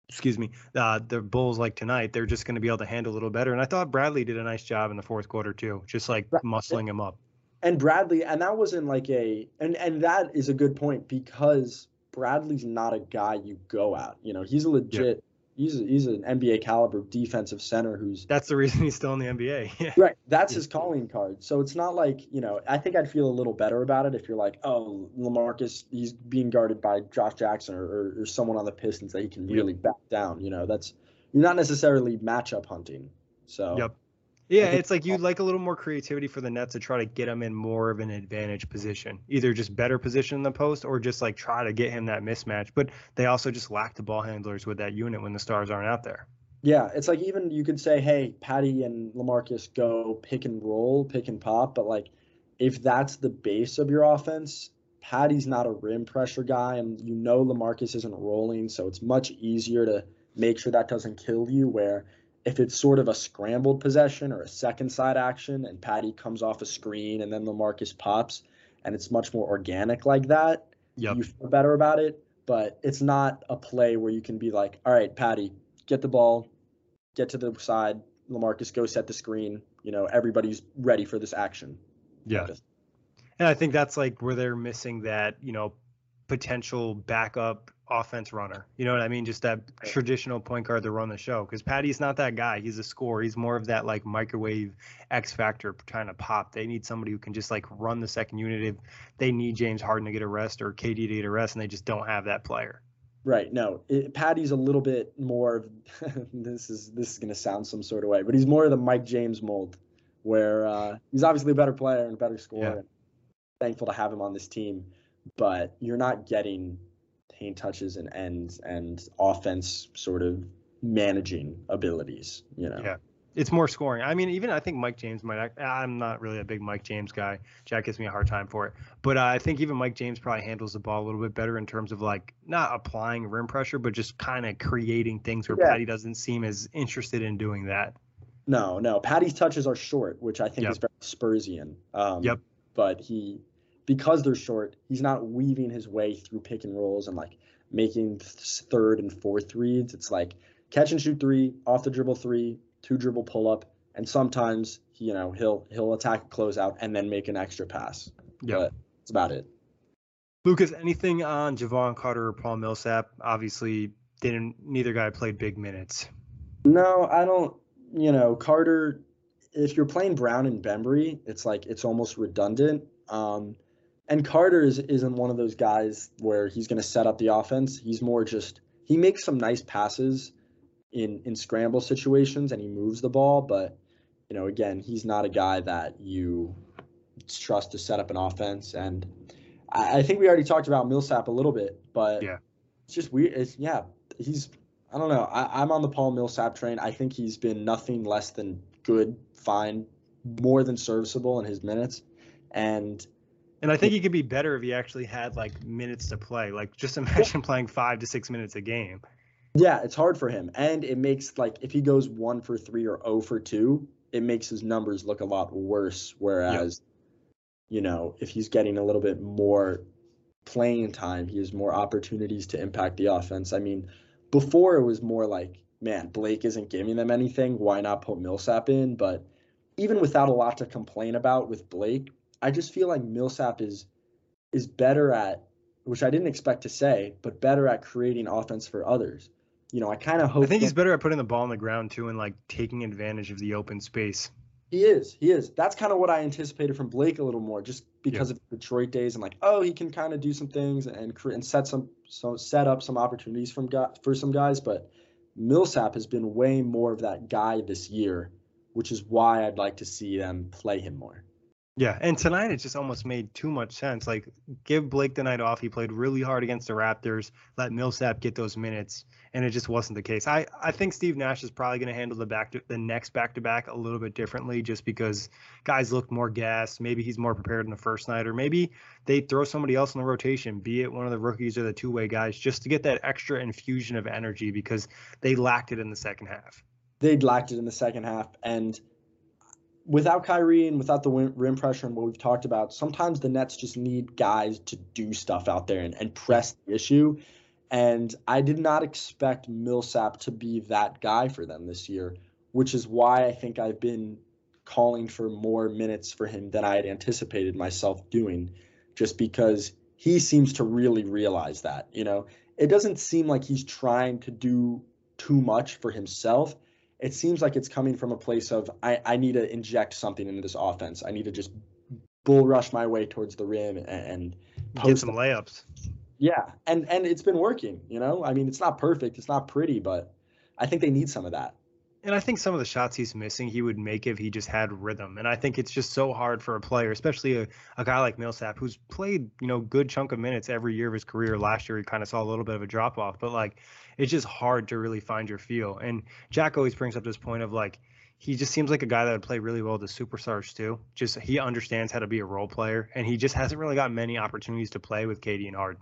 excuse me, uh, the Bulls like tonight, they're just going to be able to handle a little better. And I thought Bradley did a nice job in the fourth quarter too, just like muscling him up. And Bradley, and that wasn't like a, and and that is a good point because Bradley's not a guy you go at. You know, he's a legit. Yeah. He's a, he's an NBA caliber defensive center who's. That's the reason he's still in the NBA. *laughs* Yeah. Right. That's his calling card. So it's not like you know. I think I'd feel a little better about it if you're like, oh, LaMarcus, he's being guarded by Josh Jackson or, or, or someone on the Pistons that he can really back down. You know, that's you're not necessarily matchup hunting. So. Yep. Yeah, it's like you'd like a little more creativity for the Nets to try to get him in more of an advantage position, either just better position in the post or just like try to get him that mismatch. But they also just lack the ball handlers with that unit when the stars aren't out there. Yeah, it's like even you could say, hey, Patty and LaMarcus go pick and roll, pick and pop, but like if that's the base of your offense, Patty's not a rim pressure guy, and you know LaMarcus isn't rolling, so it's much easier to make sure that doesn't kill you. Where if it's sort of a scrambled possession or a second side action and Patty comes off a screen and then LaMarcus pops and it's much more organic like that, yep. you feel better about it. But it's not a play where you can be like, all right, Patty, get the ball, get to the side, LaMarcus, go set the screen. You know, everybody's ready for this action. Yeah. And I think that's like where they're missing that, you know, potential backup offense runner. You know what I mean? Just that traditional point guard to run the show. Because Patty's not that guy. He's a scorer. He's more of that like microwave X factor trying to pop. They need somebody who can just like run the second unit if they need James Harden to get a rest or KD to get a rest, and they just don't have that player. Right. No, it, Patty's a little bit more of *laughs* this is this is gonna sound some sort of way, but he's more of the Mike James mold, where uh, he's obviously a better player and a better scorer. Yeah. Thankful to have him on this team, but you're not getting paint touches and ends and offense sort of managing abilities. You know. Yeah. It's more scoring. I mean, even I think Mike James might. I'm not really a big Mike James guy. Jack gives me a hard time for it, but uh, I think even Mike James probably handles the ball a little bit better in terms of like not applying rim pressure, but just kind of creating things where yeah. Patty doesn't seem as interested in doing that. No, no. Patty's touches are short, which I think yep. is very Spursian. Um, yep. But he because they're short, he's not weaving his way through pick and rolls and like making third and fourth reads. It's like catch and shoot three, off the dribble three, two dribble pull up, and sometimes you know he'll he'll attack a closeout and then make an extra pass. Yeah, that's about it. Lucas, anything on Jevon Carter or Paul Millsap? Obviously, didn't neither guy played big minutes. No, I don't. You know, Carter. If you're playing Brown and Bembry, it's like it's almost redundant. Um, and Carter is, isn't one of those guys where he's going to set up the offense. He's more just he makes some nice passes in in scramble situations and he moves the ball, but you know, again, he's not a guy that you trust to set up an offense. And I, I think we already talked about Millsap a little bit, but yeah, it's just weird. It's yeah, he's I don't know. I, I'm on the Paul Millsap train. I think he's been nothing less than good, fine, more than serviceable in his minutes, and and I think he could be better if he actually had like minutes to play. Like just imagine *laughs* playing five to six minutes a game. Yeah, it's hard for him, and it makes like if he goes one for three or zero for two, it makes his numbers look a lot worse. Whereas, you know, if he's getting a little bit more playing time, he has more opportunities to impact the offense. I mean, before it was more like, man, Blake isn't giving them anything. Why not put Millsap in? But even without a lot to complain about with Blake, I just feel like Millsap is is better at, which I didn't expect to say, but better at creating offense for others. You know, I kind of hope. I think he's better at putting the ball on the ground too, and like taking advantage of the open space. He is. He is. That's kind of what I anticipated from Blake a little more, just because yeah. of Detroit days and like, oh, he can kind of do some things and create and set some so set up some opportunities from for some guys. But Millsap has been way more of that guy this year, which is why I'd like to see them play him more. Yeah, and tonight it just almost made too much sense. Like, give Blake the night off. He played really hard against the Raptors. Let Millsap get those minutes, and it just wasn't the case. I, I think Steve Nash is probably going to handle the back to, the next back to back a little bit differently, just because guys look more gassed. Maybe he's more prepared in the first night, or maybe they throw somebody else in the rotation, be it one of the rookies or the two way guys, just to get that extra infusion of energy because they lacked it in the second half. They lacked it in the second half, and without Kyrie and without the rim pressure and what we've talked about, sometimes the Nets just need guys to do stuff out there and, and press the issue. And I did not expect Millsap to be that guy for them this year, which is why I think I've been calling for more minutes for him than I had anticipated myself doing, just because he seems to really realize that. You know, it doesn't seem like he's trying to do too much for himself it seems like it's coming from a place of I, I need to inject something into this offense. I need to just bull rush my way towards the rim and, and get some layups. Yeah, and and it's been working. You know, I mean, it's not perfect, it's not pretty, but I think they need some of that. And I think some of the shots he's missing, he would make if he just had rhythm. And I think it's just so hard for a player, especially a, a guy like Millsap, who's played, you know, good chunk of minutes every year of his career. Last year, he kind of saw a little bit of a drop off, but like, it's just hard to really find your feel. And Jack always brings up this point of like, he just seems like a guy that would play really well with the superstars too. Just he understands how to be a role player, and he just hasn't really got many opportunities to play with KD and Harden.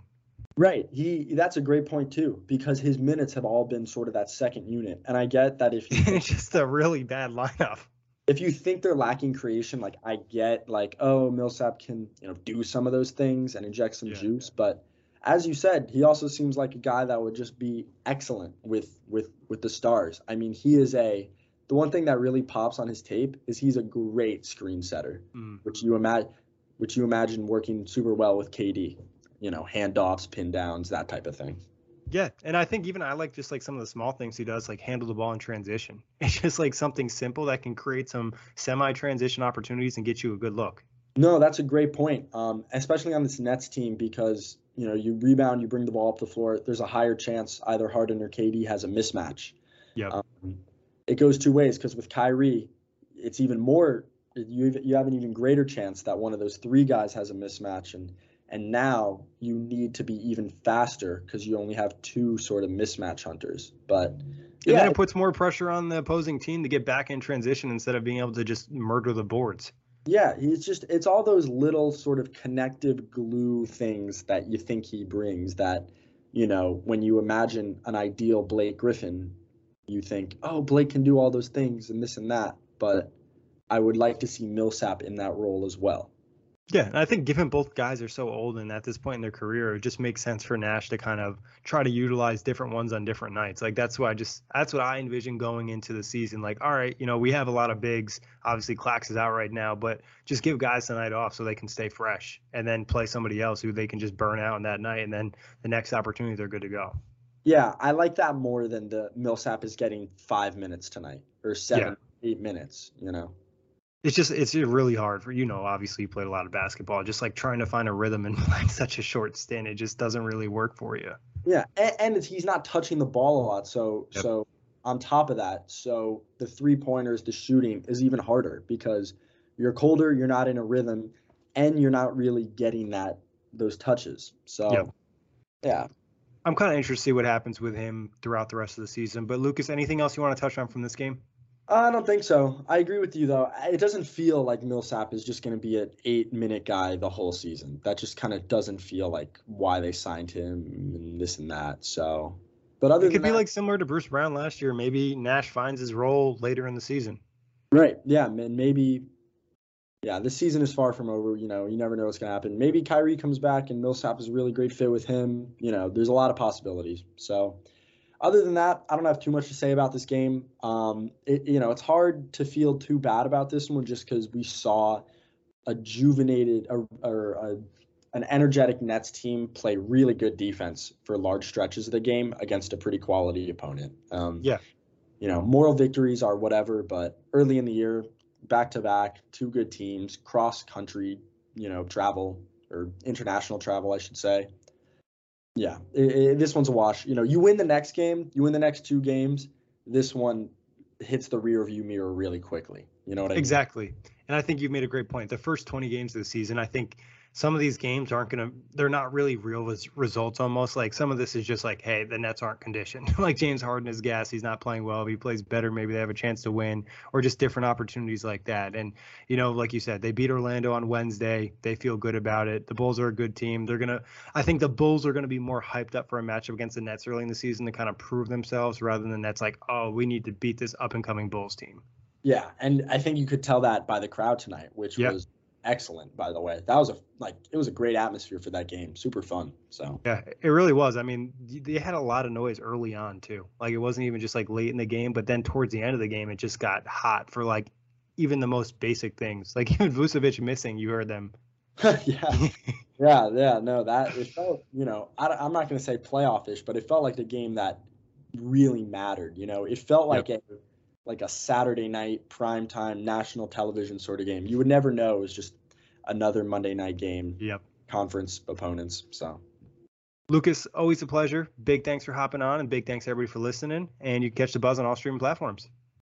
Right. He that's a great point too because his minutes have all been sort of that second unit. And I get that if it's *laughs* just a really bad lineup. If you think they're lacking creation, like I get like, oh, Millsap can, you know, do some of those things and inject some yeah. juice, but as you said, he also seems like a guy that would just be excellent with with with the stars. I mean, he is a the one thing that really pops on his tape is he's a great screen setter, mm. which you imagine which you imagine working super well with KD you know, handoffs, pin downs, that type of thing. Yeah, and I think even I like just like some of the small things he does, like handle the ball in transition. *laughs* It's just like something simple that can create some semi-transition opportunities and get you a good look. No, that's a great point, um, especially on this Nets team because you know you rebound, you bring the ball up the floor. There's a higher chance either Harden or KD has a mismatch. Yeah. Um, it goes two ways because with Kyrie, it's even more. You you have an even greater chance that one of those three guys has a mismatch and and now you need to be even faster because you only have two sort of mismatch hunters. But and yeah, then it puts more pressure on the opposing team to get back in transition instead of being able to just murder the boards. Yeah, he's just it's all those little sort of connective glue things that you think he brings that, you know, when you imagine an ideal Blake Griffin, you think, "Oh, Blake can do all those things and this and that." But I would like to see Millsap in that role as well. Yeah, and I think given both guys are so old and at this point in their career, it just makes sense for Nash to kind of try to utilize different ones on different nights. Like that's what I just that's what I envision going into the season. Like, all right, you know, we have a lot of bigs. Obviously, Clax is out right now, but just give guys the night off so they can stay fresh, and then play somebody else who they can just burn out on that night, and then the next opportunity they're good to go. Yeah, I like that more than the Millsap is getting five minutes tonight or seven, yeah. eight minutes. You know it's just it's really hard for you know obviously you played a lot of basketball just like trying to find a rhythm in like *laughs* such a short stint it just doesn't really work for you yeah and, and he's not touching the ball a lot so yep. so on top of that so the three pointers the shooting is even harder because you're colder you're not in a rhythm and you're not really getting that those touches so yep. yeah i'm kind of interested to see what happens with him throughout the rest of the season but lucas anything else you want to touch on from this game Uh, I don't think so. I agree with you though. It doesn't feel like Millsap is just going to be an eight-minute guy the whole season. That just kind of doesn't feel like why they signed him and this and that. So, but other it could be that, like similar to Bruce Brown last year. Maybe Nash finds his role later in the season. Right. Yeah. And maybe. Yeah, this season is far from over. You know, you never know what's going to happen. Maybe Kyrie comes back and Millsap is a really great fit with him. You know, there's a lot of possibilities. So, other than that, I don't have too much to say about this game. Um, it, you know, it's hard to feel too bad about this one just because we saw a juvenated or, or a, an energetic Nets team play really good defense for large stretches of the game against a pretty quality opponent. Um, yeah. You know, moral victories are whatever, but early in the year, back to back, two good teams, cross country, you know, travel or international travel, I should say. Yeah, it, it, this one's a wash. You know, you win the next game, you win the next two games. This one hits the rear view mirror really quickly. You know what I mean? Exactly. And I think you've made a great point. The first 20 games of the season, I think some of these games aren't going to they're not really real res- results almost like some of this is just like hey the nets aren't conditioned. *laughs* Like james harden is gas he's not playing well if he plays better maybe they have a chance to win or just different opportunities like that. And you know like you said they beat orlando on wednesday they feel good about it. The bulls are a good team they're going to i think the bulls are going to be more hyped up for a matchup against the nets early in the season to kind of prove themselves rather than the nets like oh we need to beat this up and coming bulls team. Yeah and i think you could tell that by the crowd tonight which yep. was excellent, by the way. That was a like it was a great atmosphere for that game. Super fun. So yeah, it really was. I mean, they had a lot of noise early on too. Like it wasn't even just like late in the game, but then towards the end of the game, it just got hot for like even the most basic things. *laughs* Like even Vucevic missing, you heard them. *laughs* yeah, yeah, yeah. No, that it felt. You know, I, am not going to say playoff-ish, but it felt like the game that really mattered. You know, it felt like yep. a like a Saturday night prime time national television sort of game. You would never know it was just another Monday night game. Yep. Conference opponents. So Lucas, always a pleasure. Big thanks for hopping on and big thanks everybody for listening. And you can catch the buzz on all streaming platforms.